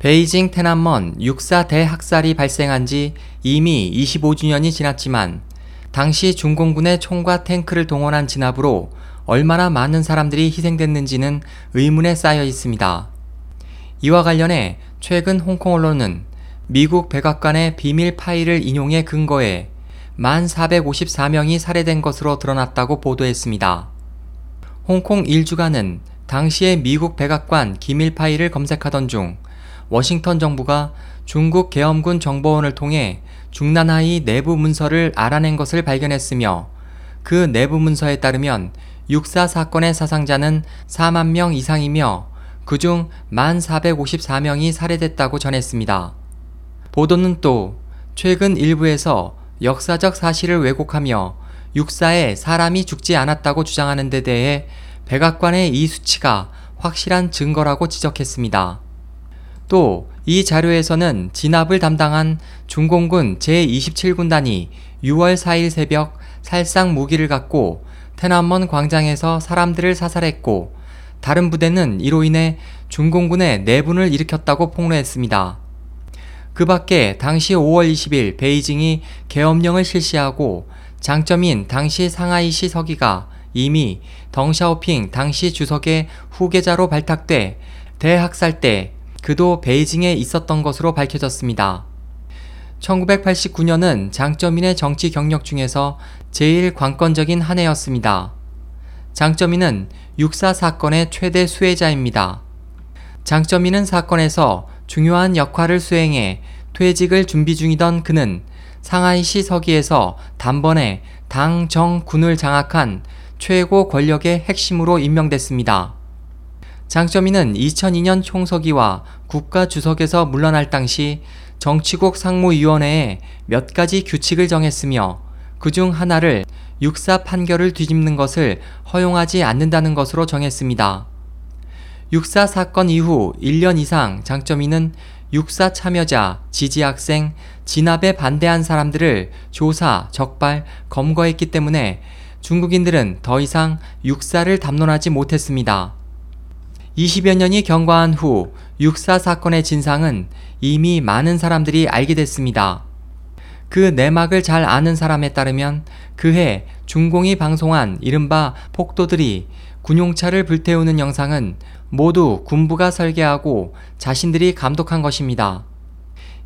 베이징 테난먼 육사 대학살이 발생한 지 이미 25주년이 지났지만 당시 중공군의 총과 탱크를 동원한 진압으로 얼마나 많은 사람들이 희생됐는지는 의문에 쌓여 있습니다. 이와 관련해 최근 홍콩 언론은 미국 백악관의 비밀 파일을 인용해 근거해 1,454명이 살해된 것으로 드러났다고 보도했습니다. 홍콩 일주간은 당시의 미국 백악관 기밀 파일을 검색하던 중 워싱턴 정부가 중국 계엄군 정보원을 통해 중난하이 내부 문서를 알아낸 것을 발견했으며 그 내부 문서에 따르면 육사 사건의 사상자는 4만 명 이상이며 그중 1,454명이 살해됐다고 전했습니다. 보도는 또 최근 일부에서 역사적 사실을 왜곡하며 육사에 사람이 죽지 않았다고 주장하는 데 대해 백악관의 이 수치가 확실한 증거라고 지적했습니다. 또 이 자료에서는 진압을 담당한 중공군 제27군단이 6월 4일 새벽 살상 무기를 갖고 테난먼 광장에서 사람들을 사살했고 다른 부대는 이로 인해 중공군의 내분을 일으켰다고 폭로했습니다. 그 밖에 당시 5월 20일 베이징이 계엄령을 실시하고 장점인 당시 상하이시 서기가 이미 덩샤오핑 당시 주석의 후계자로 발탁돼 대학살 때 그도 베이징에 있었던 것으로 밝혀졌습니다. 1989년은 장점인의 정치 경력 중에서 제일 관건적인 한 해였습니다. 장점인은 육사 사건의 최대 수혜자입니다. 장점인은 사건에서 중요한 역할을 수행해 퇴직을 준비 중이던 그는 상하이시 서기에서 단번에 당 정 군을 장악한 최고 권력의 핵심으로 임명됐습니다. 장점이는 2002년 총서기와 국가주석에서 물러날 당시 정치국 상무위원회에 몇 가지 규칙을 정했으며 그 중 하나를 육사 판결을 뒤집는 것을 허용하지 않는다는 것으로 정했습니다. 육사 사건 이후 1년 이상 장점이는 육사 참여자, 지지학생, 진압에 반대한 사람들을 조사, 적발, 검거했기 때문에 중국인들은 더 이상 육사를 담론하지 못했습니다. 20여 년이 경과한 후 육사 사건의 진상은 이미 많은 사람들이 알게 됐습니다. 그 내막을 잘 아는 사람에 따르면 그해 중공이 방송한 이른바 폭도들이 군용차를 불태우는 영상은 모두 군부가 설계하고 자신들이 감독한 것입니다.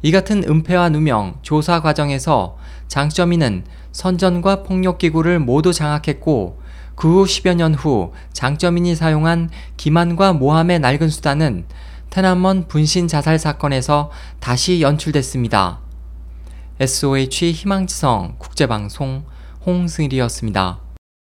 이 같은 은폐와 누명, 조사 과정에서 장점이는 선전과 폭력기구를 모두 장악했고 그 후 10여 년 후 장점인이 사용한 기만과 모함의 낡은 수단은 테난먼 분신 자살 사건에서 다시 연출됐습니다. SOH 희망지성 국제방송 홍승일이었습니다.